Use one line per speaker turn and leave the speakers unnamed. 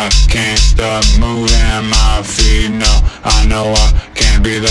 I can't stop moving my feet. No, I know I can't be the